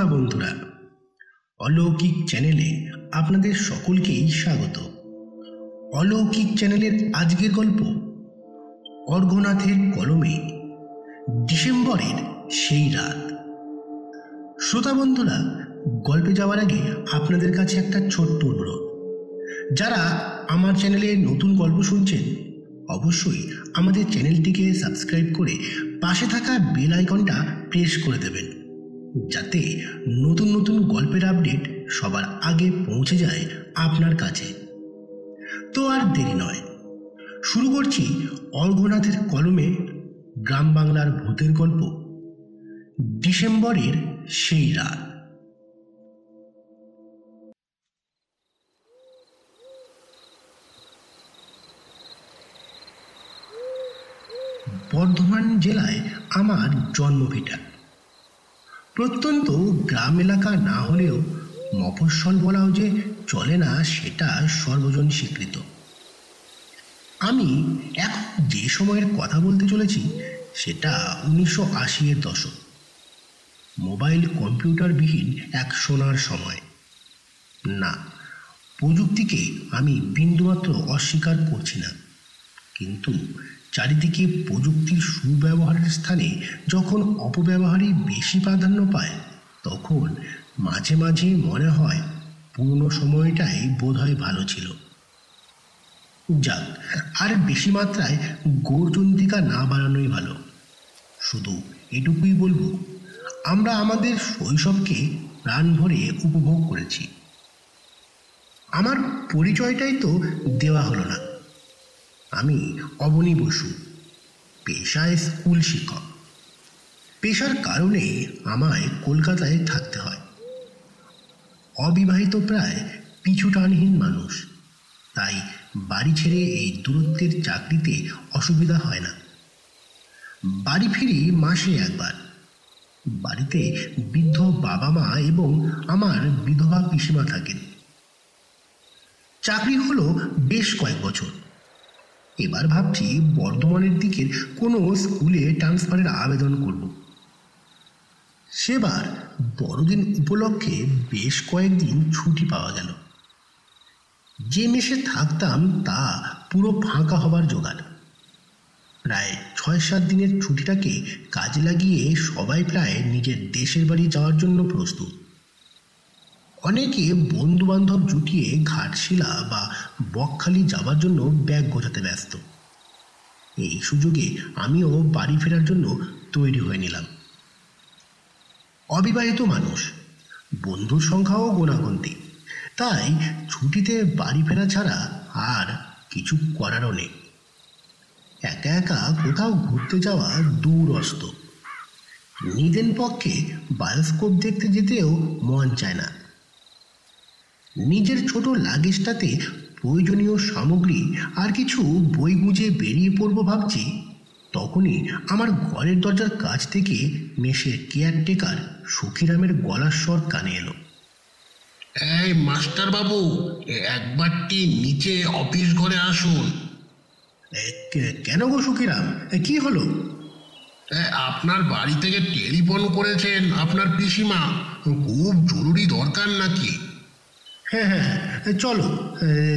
শ্রোতা বন্ধুরা, অলৌকিক চ্যানেলে আপনাদের সকলকেই স্বাগত। অলৌকিক চ্যানেলের আজকের গল্প অর্ঘনাথের কলমে, ডিসেম্বরের সেই রাত। শ্রোতা বন্ধুরা, গল্পে যাওয়ার আগে আপনাদের কাছে একটা ছোট্ট অনুরোধ। যারা আমার চ্যানেলে নতুন গল্প শুনছেন, অবশ্যই আমাদের চ্যানেলটিকে সাবস্ক্রাইব করে পাশে থাকা বেল আইকনটা প্রেস করে দেবেন। যাতে নতুন নতুন গল্পের আপডেট সবার আগে পৌঁছে যায় আপনার কাছে। তো আর দেরি নয়। শুরু করছি অর্ঘনাথের কলমে গ্রাম বাংলার ভূতের গল্প। ডিসেম্বরের সেই রাত। বর্ধমান জেলায় আমার জন্মভিটা প্রত্যন্ত গ্রাম এলাকা না হলেও মফস্বল বলাও যে চলে না, সেটা সর্বজন স্বীকৃত। আমি এখন যে সময়ের কথা বলতে চলেছি, সেটা উনিশশো আশি এর দশক। মোবাইল কম্পিউটারবিহীন এক সোনার সময়। না, প্রযুক্তিকে আমি বিন্দুমাত্র অস্বীকার করছি না। কিন্তু চারিদিকে প্রযুক্তির সুব্যবহারের স্থানে যখন অপব্যবহারই বেশি প্রাধান্য পায়, তখন মাঝে মাঝে মনে হয় পুরনো সময়টাই বোধহয় ভালো ছিল। যাক, আর বেশি মাত্রায় গৌরচন্দ্রিকা না বাড়ানোই ভালো। শুধু এটুকুই বলব, আমরা আমাদের শৈশবকে প্রাণ ভরে উপভোগ করেছি। আমার পরিচয়টাই তো দেওয়া হলো না। আমি অবনী বসু, পেশায় স্কুল শিক্ষক। পেশার কারণে আমায় কলকাতায় থাকতে হয়। অবিবাহিত প্রায় পিছুটানহীন মানুষ, তাই বাড়ি ছেড়ে এই দূরত্বের চাকরিতে অসুবিধা হয় না। বাড়ি ফিরি মাসে একবার। বাড়িতে বৃদ্ধ বাবা মা এবং আমার বিধবা পিসিমা থাকেন। চাকরি হলো বেশ কয়েক বছর। এবার ভাবছি বর্ধমানের দিকের কোনো স্কুলে ট্রান্সফারের আবেদন করব। সেবার বড়দিন উপলক্ষে বেশ কয়েকদিন ছুটি পাওয়া গেল। যে মেসে থাকতাম তা পুরো ফাঁকা হবার জোগাড়। প্রায় ছয় সাত দিনের ছুটিটাকে কাজে লাগিয়ে সবাই প্রায় নিজের দেশের বাড়ি যাওয়ার জন্য প্রস্তুত। অনেকে বন্ধু বান্ধব জুটিয়ে ঘাটশিলা বা বকখালি যাবার জন্য ব্যাগ গোছাতে ব্যস্ত। এই সুযোগে আমিও বাড়ি ফেরার জন্য তৈরি হয়ে নিলাম। অবিবাহিত মানুষ, বন্ধুর সংখ্যাও গোনাগন্তি তাই ছুটিতে বাড়ি ফেরা ছাড়া আর কিছু করারও নেই। একা একা কোথাও ঘুরতে যাওয়া দূরস্ত। নিদেন পক্ষে বায়োস্কোপ দেখতে যেতেও মন চায় না। নিজের ছোট লাগেজটাতে প্রয়োজনীয় সামগ্রী আর কিছু বই গুঁজে বেরিয়ে পড়ব ভাবছি। তখনই আমার ঘরের দরজার কাছ থেকে মেশে কেয়ারটেকার সুখিরামের গলার স্বর কানে এলো। এই মাস্টার বাবু একবারটি নিচে অফিস ঘরে আসুন। কেন গো সুখিরাম? কি হলো? আপনার বাড়ি থেকে টেলিফোন করেছেন আপনার পিসিমা। খুব জরুরি দরকার নাকি। হ্যাঁ হ্যাঁ হ্যাঁ। চলো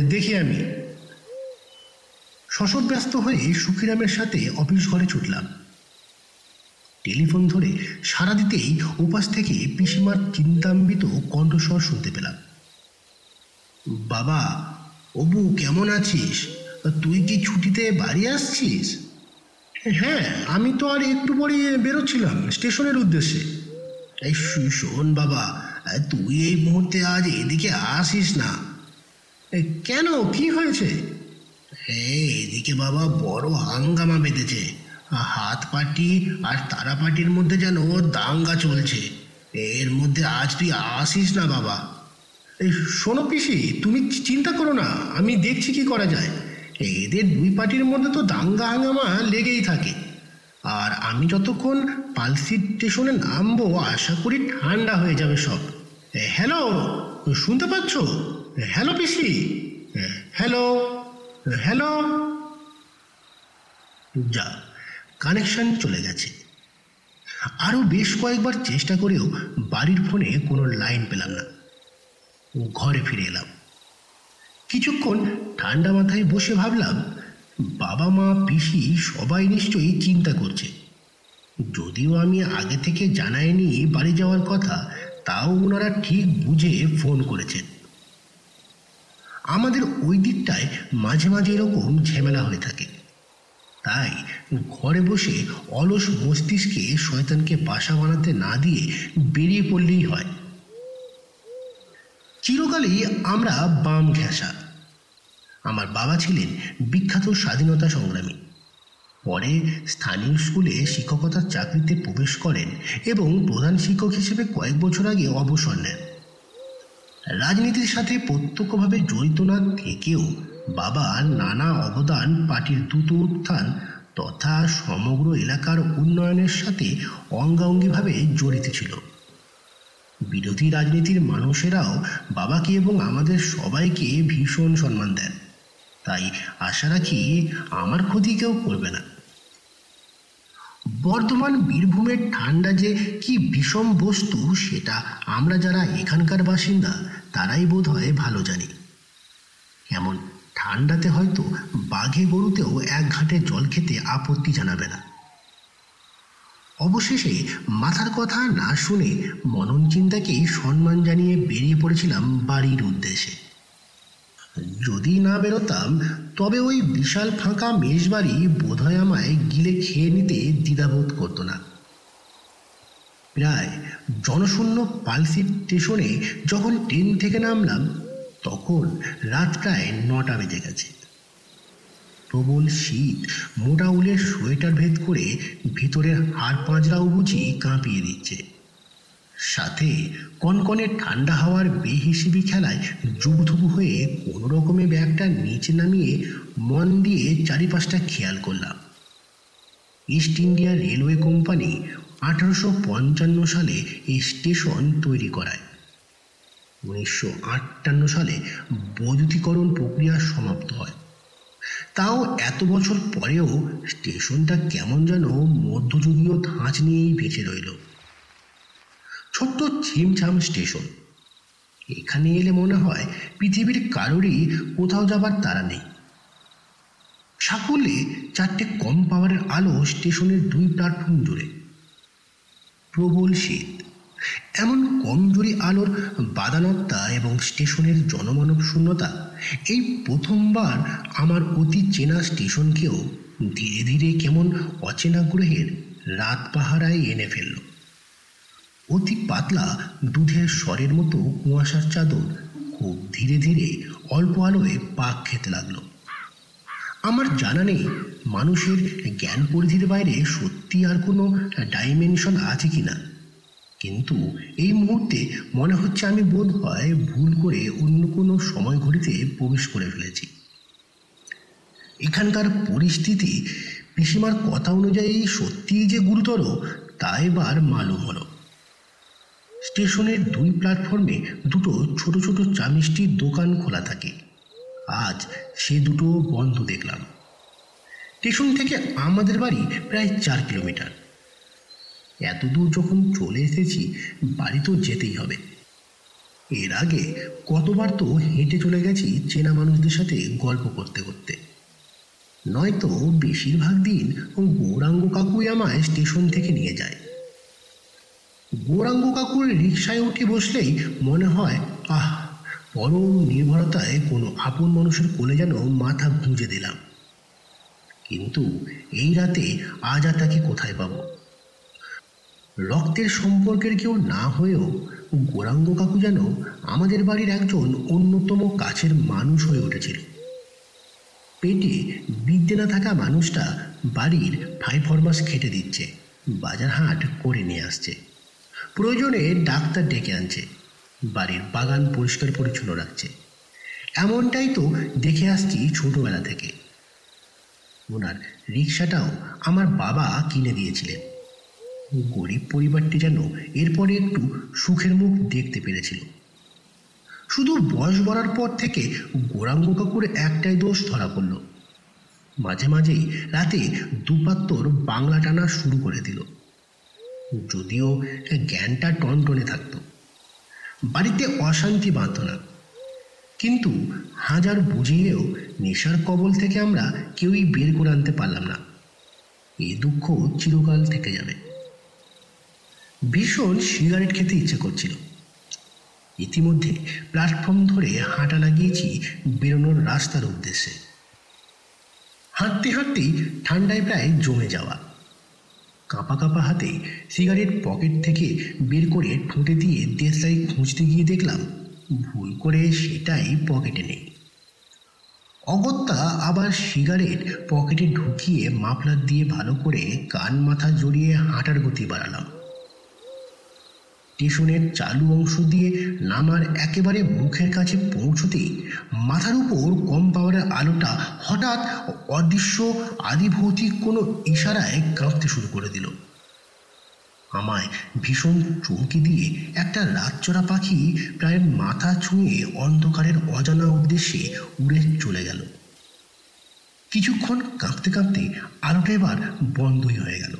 দেখি আমি। শশব্যস্ত হয়ে সুখিরামের সাথে অফিস ঘরে ছুটলাম। টেলিফোন ধরে সারা দিতেই উপাস থেকে পিসিমার চিন্তাম্বিত কণ্ঠস্বর শুনতে পেলাম। বাবা, অবু, কেমন আছিস? তুই কি ছুটিতে বাড়ি আসছিস? হ্যাঁ আমি তো আর একটু পরে বেরোচ্ছিলাম স্টেশনের উদ্দেশ্যে। এই শোন বাবা তুই এই মুহূর্তে আজ এদিকে আসিস না। কেন? কি হয়েছে? এদিকে বাবা বড় হাঙ্গামা বেঁধেছে। হাত পাটি আর তারা পাটির মধ্যে যেন দাঙ্গা চলছে। এর মধ্যে আজ তুই আসিস না বাবা। শোনো পিসি, তুমি চিন্তা করো না, আমি দেখছি কি করা যায়। এদের দুই পার্টির মধ্যে তো দাঙ্গা হাঙ্গামা লেগেই থাকে। আর আমি যতক্ষণ পালসি স্টেশনে নামবো, আশা করি ঠান্ডা হয়ে যাবে সব। হ্যালো, শুনতে পাচ্ছ? হ্যালো, পিসি। Hello hello. যা, কানেকশন চলে গেছে। আরও বেশ কয়েকবার চেষ্টা করেও বাড়ির ফোনে কোনো লাইন পেলাম না। ঘরে ফিরে এলাম। কিছুক্ষণ ঠান্ডা মাথায় বসে ভাবলাম বাবা মা, পিসি সবাই নিশ্চয়ই চিন্তা করছে। যদিও আমি আগে থেকে জানাইনি বাড়ি যাওয়ার কথা, তাও ওনারা ঠিক বুঝে ফোন করেছেন। আমাদের ওই দিকটায় মাঝে মাঝে এরকম ঝামেলা হয়ে থাকে। তাই ঘরে বসে অলস মস্তিষ্কে শয়তানকে বাসা বানাতে না দিয়ে বেরিয়ে পড়লেই হয়। চিরকালই আমরা বাম ঘেঁষা। আমার বাবা ছিলেন বিখ্যাত স্বাধীনতা সংগ্রামী। পরে স্থানীয় স্কুলে শিক্ষকতার চাকরিতে প্রবেশ করেন এবং প্রধান শিক্ষক হিসেবে কয়েক বছর আগে অবসর নেন। রাজনীতির সাথে প্রত্যক্ষভাবে জড়িত না থেকেও বাবার নানা অবদান, পার্টির দ্রুত উত্থান তথা সমগ্র এলাকার উন্নয়নের সাথে অঙ্গাঙ্গিভাবে জড়িত ছিল। বিরোধী রাজনীতির মানুষেরাও বাবাকে এবং আমাদের সবাইকে ভীষণ সম্মান দেন। তাই আশা রাখি আমার ক্ষতি কেউ করবে না। বর্তমান বীরভূমের ঠান্ডা যে কি বিষম বস্তু সেটা আমরা যারা এখানকার বাসিন্দা, তারাই বোধ হয় ভালো জানি। এমন ঠান্ডাতে হয়তো বাঘে গরুতেও এক ঘাটে জল খেতে আপত্তি জানাবে না। অবশেষে মাথার কথা না শুনে মনন চিন্তাকেই সম্মান জানিয়ে বেরিয়ে পড়েছিলাম বাড়ির উদ্দেশ্যে। যদি না বেরোতাম, তবে ওই বিশাল ফাঁকা মেষবাড়ি বোধহয় আমায় গিলে খেয়ে নিতে দ্বিধাবোধ করতো না। প্রায় জনশূন্য পালসি স্টেশনে যখন ট্রেন থেকে নামলাম, তখন রাত প্রায় নটা বেজে গেছে। প্রবল শীত, মোটা উলের সোয়েটার ভেদ করে ভিতরের হাড় পাঁজরাও বুঝি কাঁপিয়ে দিচ্ছে। সাথে কনকনে ঠান্ডা হাওয়ার বেহিসিবি খেলায় জুবধুবু হয়ে কোনো রকমে ব্যাগটা নিচে নামিয়ে মন দিয়ে চারিপাশটা খেয়াল করলাম। ইস্ট ইন্ডিয়া রেলওয়ে কোম্পানি আঠারোশো পঞ্চান্ন সালে এই স্টেশন তৈরি করায়। উনিশশো আটান্ন সালে বৈদ্যুতিকরণ প্রক্রিয়া সমাপ্ত হয়। তাও এত বছর পরেও স্টেশনটা কেমন যেন মধ্যযুগীয় ধাঁচ নিয়েই বেঁচে রইল। ছোট্ট ছিমছাম স্টেশন। এখানে এলে মনে হয় পৃথিবীর কারোরই কোথাও যাবার তারা নেই। সাকুলে চারটে কম পাওয়ারের আলো স্টেশনের দুই প্ল্যাটফর্ম জুড়ে। প্রবল শীত। এমন কমজোরি আলোর বাদানত্তা এবং স্টেশনের জনমানব শূন্যতা এই প্রথমবার আমার অতি চেনা স্টেশনকেও ধীরে ধীরে কেমন অচেনা গ্রহের রাত পাহারায় এনে ফেলল। অতি পাতলা দুধের স্বরের মতো কুয়াশার চাদর খুব ধীরে ধীরে অল্প আলোয় পাক খেতে লাগল। আমার জানা নেই মানুষের জ্ঞান পরিধির বাইরে সত্যি আর কোনো ডাইমেনশন আছে কি না কিন্তু এই মুহূর্তে মনে হচ্ছে আমি বোধ হয় ভুল করে অন্য কোনো সময় ঘড়িতে প্রবেশ করে ফেলেছি। এখানকার পরিস্থিতি, পিসিমার কথা অনুযায়ী সত্যিই যে গুরুতর, তা এবার মালুম হলো। স্টেশনের দুই প্ল্যাটফর্মে দুটো ছোট ছোট চা মিষ্টির দোকান খোলা থাকে। আজ সে দুটো বন্ধ দেখলাম। স্টেশন থেকে আমাদের বাড়ি প্রায় চার কিলোমিটার। এত দূর যখন চলে এসেছি, বাড়ি তো যেতেই হবে। এর আগে কতবার তো হেঁটে চলে গেছি চেনা মানুষদের সাথে গল্প করতে করতে। নয়তো বেশিরভাগ দিন গৌরাঙ্গ কাকুই আমায় স্টেশন থেকে নিয়ে যায়। গৌরাঙ্গ কাকুর রিক্সায় উঠে বসলেই মনে হয়, আহ, পরম নির্ভরতায় কোনো আপন মানুষের কোলে যেন মাথা গুঁজে দিলাম। কিন্তু এই রাতে আজ আর তাকে কোথায় পাবো? রক্তের সম্পর্কের কেউ না হয়েও গৌরাঙ্গ কাকু যেন আমাদের বাড়ির একজন অন্যতম কাছের মানুষ হয়ে উঠেছিল। পেটে বিদ্যে না থাকা মানুষটা বাড়ির ফাইফরমাস খেটে দিচ্ছে বাজার হাট করে নিয়ে আসছে। প্রয়োজনে ডাক্তার ডেকে আনছে। বাড়ির বাগান পরিষ্কার পরিচ্ছন্ন রাখছে। এমনটাই তো দেখে আসছি ছোটবেলা থেকে। ওনার রিক্সাটাও আমার বাবা কিনে দিয়েছিলেন। গরিব পরিবারটি যেন এরপরে একটু সুখের মুখ দেখতে পেরেছিল। শুধু বয়স বাড়ার পর থেকে গোরাঙ্গ কাকুর একটাই দোষ ধরা পড়ল। মাঝে মাঝেই রাতে দুপাত্তর বাংলা টানা শুরু করে দিল। যদিও জ্ঞানটা টনটনে থাকতো। বাড়িতে অশান্তি বাঁধত না। কিন্তু হাজার বুঝিয়েও নেশার কবল থেকে আমরা কেউই বের করে আনতে পারলাম না। এই দুঃখ চিরকাল থেকে যাবে। ভীষণ সিগারেট খেতে ইচ্ছে করছিল। ইতিমধ্যে প্ল্যাটফর্ম ধরে হাঁটা লাগিয়েছি বেরোনোর রাস্তার উদ্দেশ্যে। হাঁটতে হাঁটতেই ঠান্ডায় প্রায় জমে যাওয়া। কাঁপা কাঁপা হাতে সিগারেট পকেট থেকে বের করে ঠোঁটে দিয়ে দেশলাই খুঁজতে গিয়ে দেখলাম, ভুল করে সেটাই পকেটে নেই। অগত্যা আবার সিগারেট পকেটে ঢুকিয়ে মাফলার দিয়ে ভালো করে কান মাথা জড়িয়ে হাঁটার গতি বাড়ালাম। স্টেশনের চালু অংশ দিয়ে নামার একেবারে মুখের কাছে পৌঁছতেই মাথার উপর কম পাওয়ারের আলোটা হঠাৎ অদৃশ্য আদিভৌতিক কোনো ইশারায় কাঁপতে শুরু করে দিল। আমায় ভীষণ চমকে দিয়ে একটা রাতচরা পাখি প্রায় মাথা ছুঁয়ে অন্ধকারের অজানা উদ্দেশ্যে উড়ে চলে গেল। কিছুক্ষণ কাঁপতে কাঁপতে আলোটা এবার বন্ধই হয়ে গেল।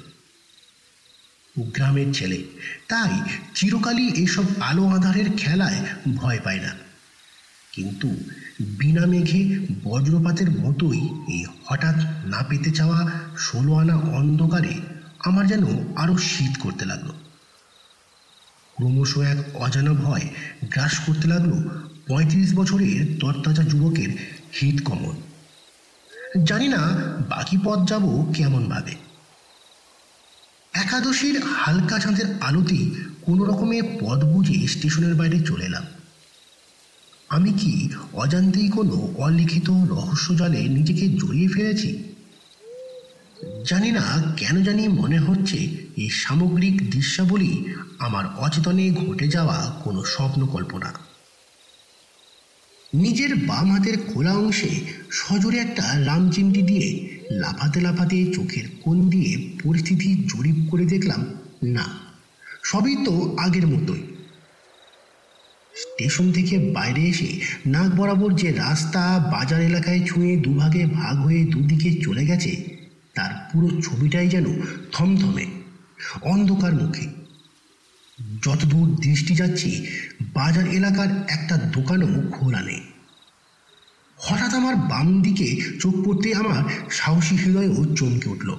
গ্রামের ছেলে। তাই চিরকালই এসব আলো আধারের খেলায় ভয় পায় না। কিন্তু বিনা মেঘে বজ্রপাতের মতোই এই হঠাৎ না পেতে চাওয়া ষোলো আনা অন্ধকারে আমার যেন আরও শীত করতে লাগল। ক্রমশ এক অজানা ভয় গ্রাস করতে লাগল পঁয়ত্রিশ বছরের তরতাজা যুবকের হিত কমন জানি না বাকি পথ যাব কেমন ভাবে। একাদশীর হালকা চাঁদের আলোতেই কোনো রকমে পথ বুঝে স্টেশনের বাইরে চলে এলাম। আমি কি অজান্তেই কোনো অলিখিত রহস্য জালে নিজেকে জড়িয়ে ফেলেছি? জানি না কেন জানি মনে হচ্ছে এই সামগ্রিক দৃশ্যাবলী আমার অচেতনে ঘটে যাওয়া কোনো স্বপ্ন কল্পনা নিজের বাম হাতের খোলা অংশে সজোরে একটা রামচিমটি দিয়ে লাফাতে লাফাতে চোখের কোণ দিয়ে পরিস্থিতি জরিপ করে দেখলাম, না, সবই তো আগের মতোই। স্টেশন থেকে বাইরে এসে নাক বরাবর যে রাস্তা বাজার এলাকায় ছুঁয়ে দুভাগে ভাগ হয়ে দুদিকে চলে গেছে, তার পুরো ছবিটাই যেন থমথমে, অন্ধকার মুখে। যতদূর দৃষ্টি যাচ্ছে, বাজার এলাকার একটা দোকানও খোলা নেই। আমার বাম দিকে চোখ পড়তে আমার সাহসী হৃদয়ও চমকে উঠল।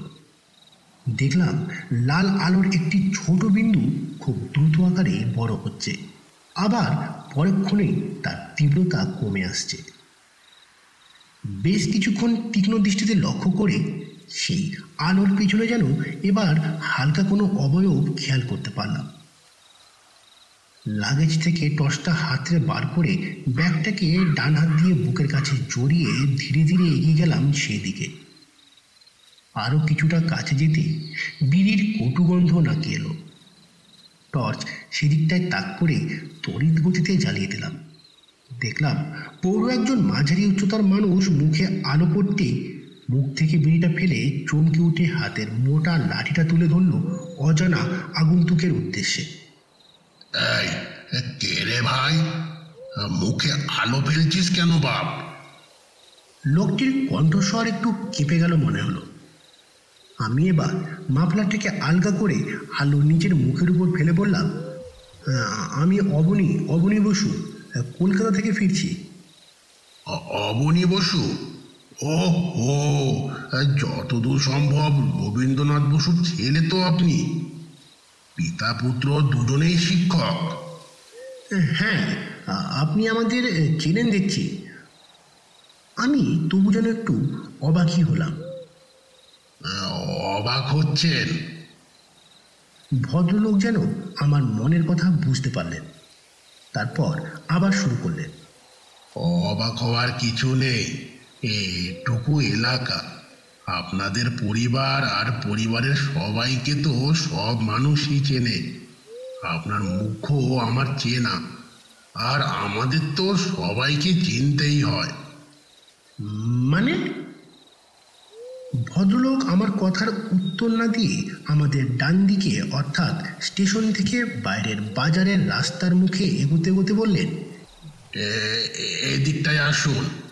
দেখলাম লাল আলোর একটি ছোট বিন্দু খুব দ্রুত আকারে বড় হচ্ছে। আবার পরক্ষণেই তার তীব্রতা কমে আসছে। বেশ কিছুক্ষণ তীক্ষ্ণ দৃষ্টিতে লক্ষ্য করে সেই আলোর পিছনে যেন এবার হালকা কোনো অবয়ব খেয়াল করতে পারলাম। লাগেজ থেকে টর্চটা হাতে বার করে ব্যাগটাকে ডান হাত দিয়ে বুকের কাছে জড়িয়ে ধীরে ধীরে এগিয়ে গেলাম সেদিকে। আরও কিছুটা কাছে যেতে বিড়ির কটুগন্ধ নাকি এলো। টর্চ সেদিকটায় তাক করে তড়িৎ গতিতে জ্বালিয়ে দিলাম। দেখলাম পৌর একজন মাঝারি উচ্চতার মানুষ মুখে আলো পড়তে মুখ থেকে বিড়িটা ফেলে চমকে উঠে হাতের মোটা লাঠিটা তুলে ধরল অজানা আগন্তুকের উদ্দেশ্যে। এই কে রে ভাই মুখে আলো ফেলছিস কেন বাপ? লোকটির কণ্ঠস্বর একটু কেঁপে গেল মনে হলো। আমি এবার মাফলারটাকে আলগা করে আলো নিজের মুখের উপর ফেলে বললাম "আহ, আমি অবনী অবনী বসু কলকাতা থেকে ফিরছি। অবনী বসু? ও হো যতদূর সম্ভব রবীন্দ্রনাথ বসুর ছেলে তো আপনি। পিতা পুত্র দুজনেই শিক্ষক। হ্যাঁ আপনি আমাদের চেনেন দেখছি। আমি তবু যেন একটু অবাকই হলাম। অবাক হচ্ছেন। ভদ্রলোক যেন আমার মনের কথা বুঝতে পারলেন। তারপর আবার শুরু করলেন। অবাক হওয়ার কিছু নেই। এটুকু এলাকা। আপনাদের পরিবার আর পরিবারের সবাইকে তো সব মানুষই চেনে। আপনার মুখও আমার চেনা। আর আমাদের তো সবাইকে চিনতেই হয়। মানে? ভদ্রলোক আমার কথার উত্তর না দিয়ে আমাদের ডান দিকে, অর্থাৎ স্টেশন থেকে বাইরের বাজারের রাস্তার মুখে এগোতে এগোতে বললেন এদিকটায় আসুন।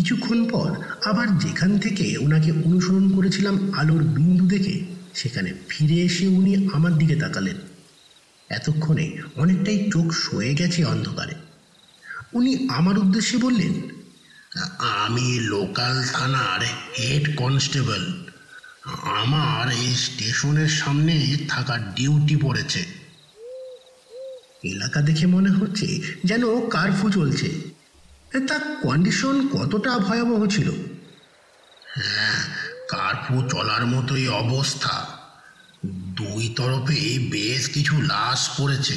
কিছুক্ষণ পর আবার যেখান থেকে ওনাকে অনুসরণ করেছিলাম আলোর বিন্দু দেখে, সেখানে ফিরে এসে উনি আমার দিকে তাকালেন। এতক্ষণে অনেকটাই চোখ সয়ে গেছে অন্ধকারে। উনি আমার উদ্দেশ্যে বললেন, আমি লোকাল থানার হেড কনস্টেবল। আমার এই স্টেশনের সামনে থাকার ডিউটি পড়েছে। এলাকা দেখে মনে হচ্ছে যেন কারফু চলছে। তার কন্ডিশন কতটা ভয়াবহ ছিল? হ্যাঁ কার্পু চলার মতোই অবস্থা। দুই তরফে বেশ কিছু লাশ পড়েছে।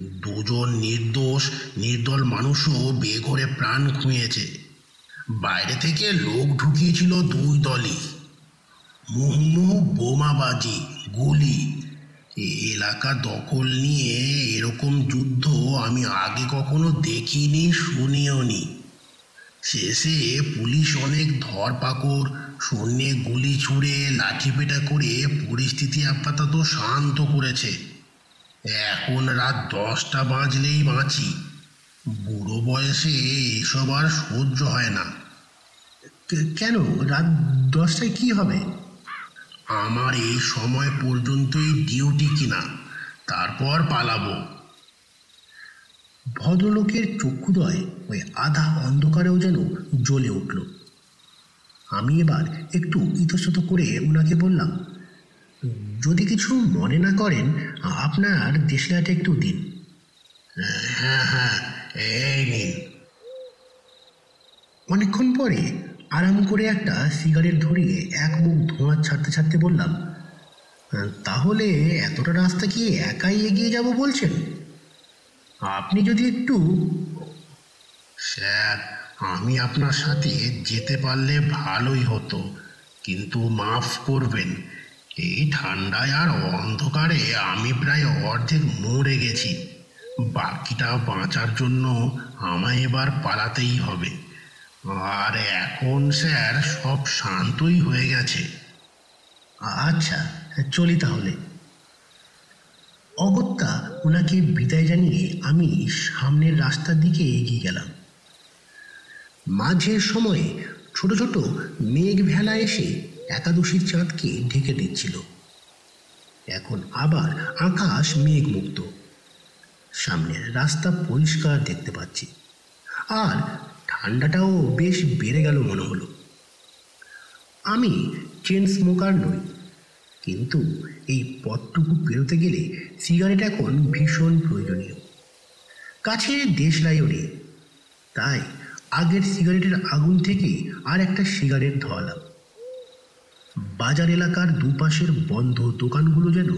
দুজন নির্দোষ, নির্দল মানুষও বেঘরে প্রাণ খুঁয়েছে। বাইরে থেকে লোক ঢুকিয়েছিল দুই দলই। মুহুর্মুহু বোমাবাজি, গুলি এলাকা দখল নিয়ে এরকম যুদ্ধ আমি আগে কখনো দেখিনি শুনিও নি শেষে পুলিশ অনেক ধরপাকড় শূন্যে গুলি ছুঁড়ে, লাঠিপেটা করে পরিস্থিতি আপাতত শান্ত করেছে। এখন রাত দশটা বাজলেই বাঁচি। বুড়ো বয়সে এসব আর সহ্য হয় না। কেন? রাত দশটায় কি হবে? আমার এই সময় পর্যন্তই ডিউটি কিনা, তারপর পালাবো। ভদ্রলোকের চক্ষুদয় ওই আধা অন্ধকারেও যেন জ্বলে উঠল। আমি এবার একটু ইতস্তত করে ওনাকে বললাম, যদি কিছু মনে না করেন, আপনার দেশলাটা একটু দিন। হ্যাঁ হ্যাঁ এই নিন। অনেকক্ষণ পরে আরাম করে একটা সিগারেট ধরিয়ে এক মুখ ধোঁয়া ছাড়তে ছাড়তে বললাম তাহলে এতটা রাস্তা কি একাই এগিয়ে যাব বলছেন? আপনি যদি একটু স্যার, আমি আপনার সাথে যেতে পারলে ভালোই হতো, কিন্তু মাফ করবেন, এই ঠান্ডায় আর অন্ধকারে আমি প্রায় অর্ধেক মরে গেছি, বাকিটা বাঁচার জন্য আমায় এবার পালাতেই হবে। আর এখন স্যার সব শান্তই হয়ে গেছে। আচ্ছা চলি তাহলে। অগত্যা ওনাকে বিদায় জানিয়ে আমি সামনের রাস্তার দিকে এগিয়ে গেলাম। মাঝের সময়ে ছোট ছোট মেঘ ভেলা এসে একাদশীর চাঁদকে ঢেকে দিচ্ছিল। এখন আবার আকাশ মেঘমুক্ত। সামনের রাস্তা পরিষ্কার দেখতে পাচ্ছি। আর ঠান্ডাটাও বেশ বেড়ে গেল মনে হলো। আমি চেন স্মোকার নই, কিন্তু এই পথটুকু পেরোতে গেলে সিগারেট এখন ভীষণ প্রয়োজনীয়। কাছে দেশলাইও নেই, তাই আগের সিগারেটের আগুন থেকে আর একটা সিগারেট ধোয়ালাম বাজার এলাকার দুপাশের বন্ধ দোকানগুলো যেন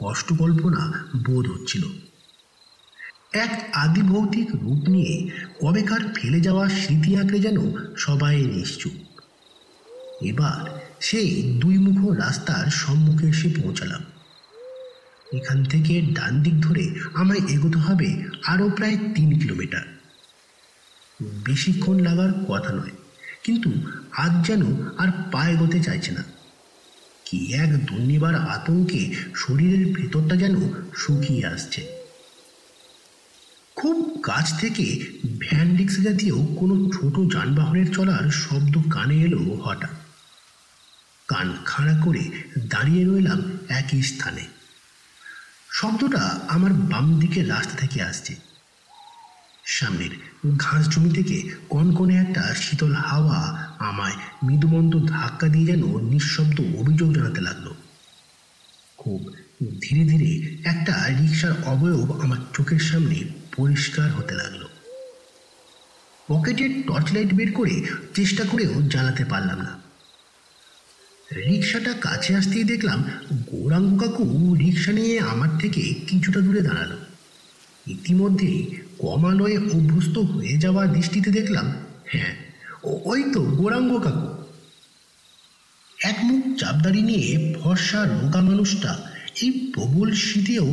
কষ্টকল্পনা বোধ হচ্ছিল। এক আদিভৌতিক রূপ নিয়ে কবেকার ফেলে যাওয়া স্মৃতি আঁকড়ে যেন সবাই নিশ্চুপ। এবার সেই দুই মুখ রাস্তার সম্মুখে এসে পৌঁছালাম। এখান থেকে ডান দিক ধরে আমায় এগোতে হবে আরও প্রায় তিন কিলোমিটার। বেশিক্ষণ লাগার কথা নয়, কিন্তু আজ যেন আর পা এগোতে চাইছে না। কি এক দুর্নিবার আতঙ্কে শরীরের ভেতরটা যেন শুকিয়ে আসছে। কাছ থেকে ভ্যান রিক্সা জাতীয় কোনো ছোট যানবাহনের চলার শব্দ কানে এলো হঠাৎ। কান খাড়া করে দাঁড়িয়ে রইলাম একই স্থানে। শব্দটা আমার বাম দিকে রাস্তা থেকে আসছে। সামনের ঘাস জমি থেকে কনকনে একটা শীতল হাওয়া আমায় মৃদুমন্দ ধাক্কা দিয়ে যেন নিঃশব্দ অভিযোগ জানাতে লাগল। খুব ধীরে ধীরে একটা রিক্সার অবয়ব আমার চোখের সামনে পরিষ্কার হতে লাগল। পকেটের টর্চ লাইট বের করে চেষ্টা করেও জ্বালাতে পারলাম না। রিক্সাটা কাছে আসতেই দেখলাম গৌরাঙ্গ কাকু রিক্সা নিয়ে আমার থেকে কিছুটা দূরে দাঁড়াল। ইতিমধ্যে কমালয়ে অভ্যস্ত হয়ে যাওয়া দৃষ্টিতে দেখলাম হ্যাঁ ওই তো গৌরাঙ্গ কাকু। এক মুখ চাপদারি নিয়ে ফর্সা রোগা মানুষটা এই প্রবল শীতেও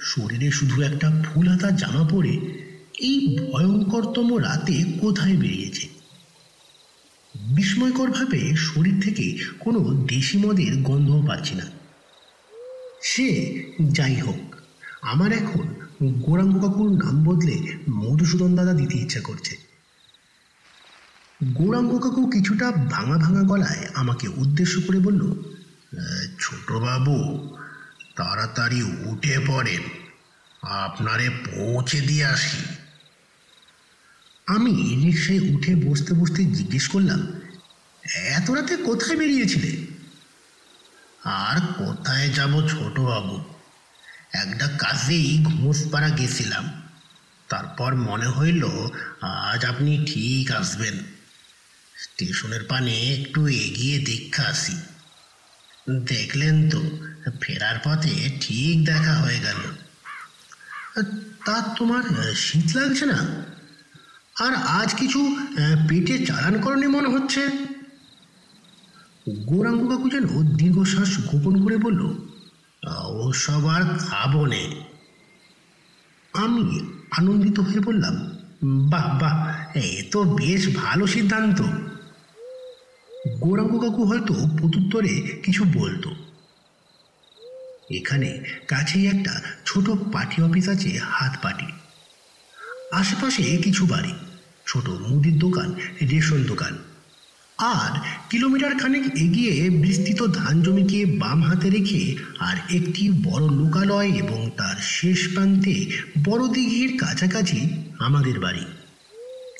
শরীরে শুধু একটা ফুল হাতা জামা পরে এই ভয়ঙ্করতম রাতে কোথায় বেরিয়েছে? বিস্ময়করভাবে শরীর থেকে কোনো দেশি মদের গন্ধও পাচ্ছি না। সে যাই হোক, আমার এখন গৌরাঙ্গ কাকুর নাম বদলে মধুসূদন দাদা দিতে ইচ্ছা করছে। গৌরাঙ্গ কাকু কিছুটা ভাঙা ভাঙা গলায় আমাকে উদ্দেশ্য করে বলল ছোটবাবু তাড়াতাড়ি উঠে পড়েন। আপনারে পৌঁছে দিয়ে আসি। আমি রিক্সায় উঠে বসতে বসতে জিজ্ঞেস করলাম, এত রাতে কোথায় বেরিয়েছিলে? আর কোথায় যাব ছোটবাবু? একটা কাজেই ঘুমসপাড়া গেছিলাম। তারপর মনে হইল আজ আপনি ঠিক আসবেন। স্টেশনের পানে একটু এগিয়ে দেখা আসি। দেখলেন তো ফেরার পথে ঠিক দেখা হয়ে গেল। তা তোমার শীত লাগছে না? আর আজ কিছু পেটে চালান করনি মনে হচ্ছে? গৌরাঙ্গ কাকু যেন দীর্ঘশ্বাস গোপন করে বলল, ও সব আর খাব নে। আমি আনন্দিত হয়ে বললাম, বাহ বাহ, এ তো বেশ ভালো সিদ্ধান্ত। গৌরাঙ্গ কাকু হয়তো প্রত্যুত্তরে কিছু বলতো। এখানে কাছেই একটা ছোট পার্টি অফিস আছে হাত পার্টি আশেপাশে কিছু বাড়ি, ছোট মুদির দোকান, রেশন দোকান। আর কিলোমিটার খানেক এগিয়ে বিস্তৃত ধান জমিকে বাম হাতে রেখে আর একটি বড় লোকালয় এবং তার শেষ প্রান্তে বড় দিঘির কাছাকাছি আমাদের বাড়ি।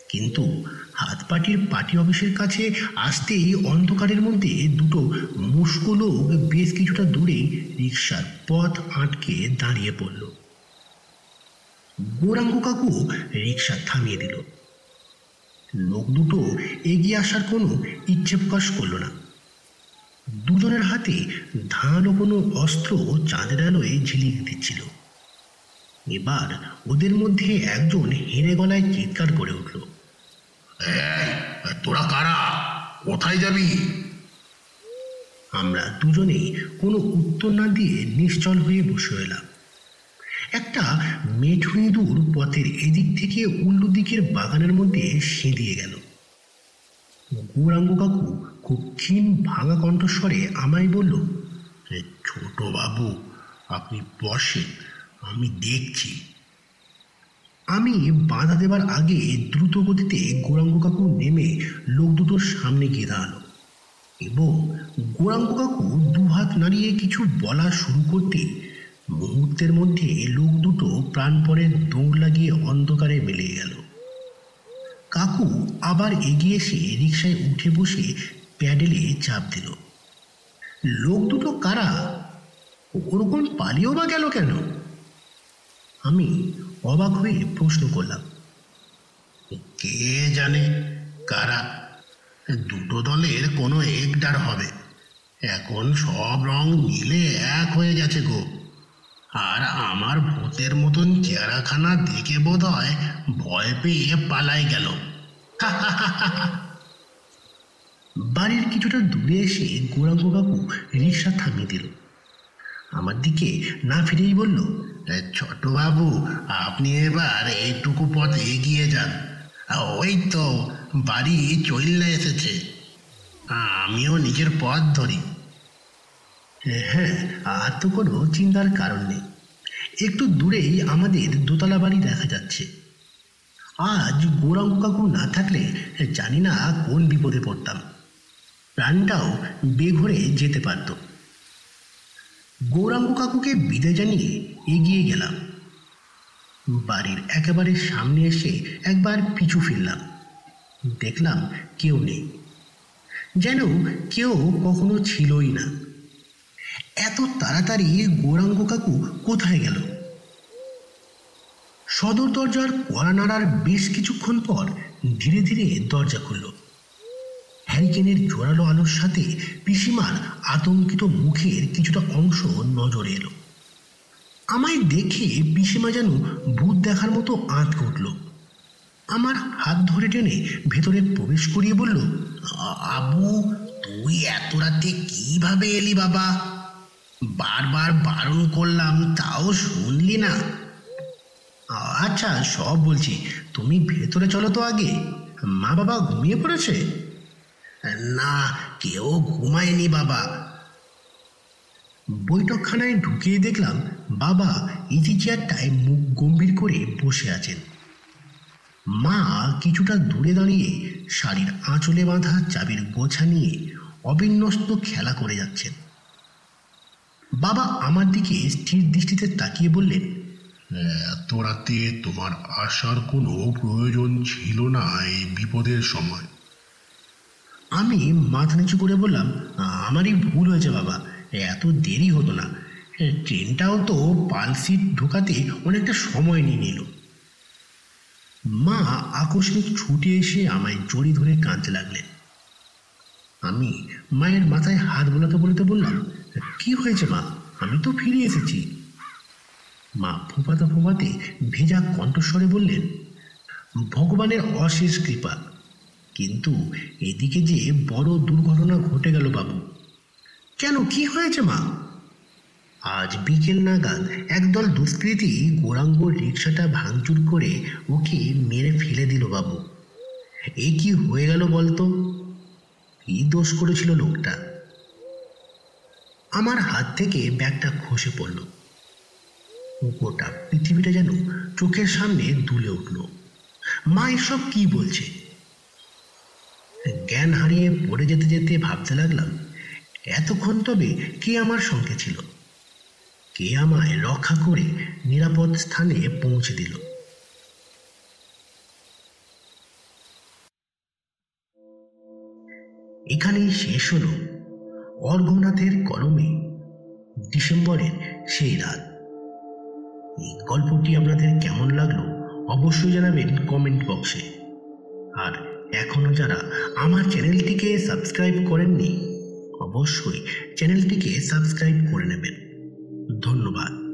কিন্তু হাত পাটির পার্টি অফিসের কাছে আসতেই অন্ধকারের মধ্যে দুটো মুস্কো লোক বেশ কিছুটা দূরে রিক্সার পথ আটকে দাঁড়িয়ে পড়ল। গৌরাঙ্গ কাকু রিক্সা থামিয়ে দিল। লোক দুটো এগিয়ে আসার কোনো ইচ্ছে প্রকাশ করল না। দুজনের হাতে ধারালো কোনো অস্ত্র চাঁদের আলোয় ঝিলিক দিচ্ছিল। এবার ওদের মধ্যে একজন হেরে গলায় চিৎকার করে উঠল। তোরা কারা? কোথায় যাবি? আমরা দুজনেই কোনো উত্তর না দিয়ে নিশ্চল হয়ে বসে এলাম। একটা মেঠু ইঁদুর পথের এদিক থেকে উল্টো দিকের বাগানের মধ্যে সেঁধিয়ে গেল। গৌরাঙ্গ কাকু খুব ক্ষীণ ভাঙা কণ্ঠস্বরে আমায় বলল ছোট বাবু, আপনি বসেন, আমি দেখছি। আমি বাধা দেবার আগে দ্রুত গতিতে গোরাঙ্গ কাকু নেমে লোক দুটোর সামনে গিয়ে দাঁড়াল এবং গোরাঙ্গ কাকু দুহাত নাড়িয়ে কিছু বলা শুরু করতে মুহূর্তের মধ্যে লোক দুটো প্রাণপণে দৌড় লাগিয়ে অন্ধকারে মিলে গেল। কাকু আবার এগিয়ে এসে রিক্সায় উঠে বসে প্যাডেলে চাপ দিল। লোক দুটো কারা? ওরকম পালিয়েও বা গেল কেন? আমি অবাক হয়ে প্রশ্ন করলাম, কে জানে কারা? দুটো দলের কোনো একটার হবে। এখন সব রং মিলে এক হয়ে গেছে গো। আর আমার ভূতের মতন চেহারাখানা দেখে বোধ হয় ভয় পেয়ে পালাই গেল। বাড়ির কিছুটা দূরে এসে গৌরাঙ্গ কাকু রিক্সা থামিয়ে দিল। আমার দিকে না ফিরেই বলল ছোট বাবু, আপনি এবার এইটুকু পথ এগিয়ে যান। ওই তো, বাড়ি চললে এসেছে। আমিও নিজের পথ ধরি। হ্যাঁ আর তো কোনো চিন্তার কারণ নেই। একটু দূরেই আমাদের দোতলা বাড়ি দেখা যাচ্ছে। আজ গৌরাঙ্গ কাকু না থাকলে জানি না কোন বিপদে পড়তাম। প্রাণটাও বেঘরে যেতে পারত। গৌরাঙ্গ কাকুকে বিদায় জানিয়ে এগিয়ে গেলাম। বাড়ির একেবারে সামনে এসে একবার পিছু ফিরলাম। দেখলাম কেউ নেই। যেন কেউ কখনো ছিলই না। এত তাড়াতাড়ি গৌরাঙ্গ কাকু কোথায় গেল? সদর দরজার কড়া নাড়ার বেশ কিছুক্ষণ পর ধীরে ধীরে দরজা খুলল। হ্যারিকেনের জোরালো আলোর সাথে পিসিমার আতঙ্কিত মুখের কিছুটা অংশ নজরে এলো। আমায় দেখে পিসিমা যেন ভূত দেখার মতো আঁতকে উঠল। আমার হাত ধরে টেনে ভেতরে প্রবেশ করিয়ে বলল আবু তুই এত রাতে কীভাবে এলি বাবা? বারবার বারণ করলাম, তাও শুনলি না? আচ্ছা সব বলছি। তুমি ভেতরে চলো তো আগে। মা বাবা ঘুমিয়ে পড়েছে? না, কেউ ঘুমায়নি বাবা। বৈঠকখানায় ঢুকিয়ে দেখলাম বাবা ইজি চেয়ারটায় মুখ গম্ভীর করে বসে আছেন। মা কিছুটা দূরে দাঁড়িয়ে শাড়ির আঁচলে বাঁধা চাবির গোছা নিয়ে অবিন্যস্ত খেলা করে যাচ্ছেন। বাবা আমার দিকে স্থির দৃষ্টিতে তাকিয়ে বললেন এত রাতে তোমার আসার কোনো প্রয়োজন ছিল না এই বিপদের সময়। আমি মাথা নিচু করে বললাম, আমারই ভুল হয়েছে বাবা, এত দেরি হতো না। ট্রেনটাও তো পালসিট ঢোকাতে অনেকটা সময় নিয়ে নিল। মা আকস্মিক ছুটে এসে আমায় জড়ি ধরে কাঁদতে লাগলেন। আমি মায়ের মাথায় হাত বোলাতে বলতে বললাম, কি হয়েছে মা? আমি তো ফিরে এসেছি। মা ফোপাতে ফোপাতে ভেজা কণ্ঠস্বরে বললেন, ভগবানের অশেষ কৃপা কিন্তু এদিকে যে বড় দুর্ঘটনা ঘটে গেল বাবু। কেন? কি হয়েছে মা? আজ বিকেল নাগাদ একদল দুষ্কৃতী গোরাঙ্গ রিক্সাটা ভাঙচুর করে ওকে মেরে ফেলে দিল বাবু। এ কি হয়ে গেল বলতো? কি দোষ করেছিল লোকটা? আমার হাত থেকে ব্যাগটা খসে পড়ল। গোটা পৃথিবীটা যেন চোখের সামনে দুলে উঠল। মা, এসব কি বলছে? জ্ঞান হারিয়ে পড়ে যেতে যেতে ভাবতে লাগলাম, এতক্ষণ তবে কে আমার সঙ্গে ছিল? কে আমায় রক্ষা করে নিরাপদ স্থানে পৌঁছে দিল? এখানেই শেষ হল অর্ঘনাথের কলমে ডিসেম্বরের সেই রাত। এই গল্পটি আপনাদের কেমন লাগল অবশ্যই জানাবেন কমেন্ট বক্সে। আর এখনও যারা আমার চ্যানেলটিকে সাবস্ক্রাইব করেননি অবশ্যই চ্যানেলটিকে সাবস্ক্রাইব করে নেবেন। ধন্যবাদ।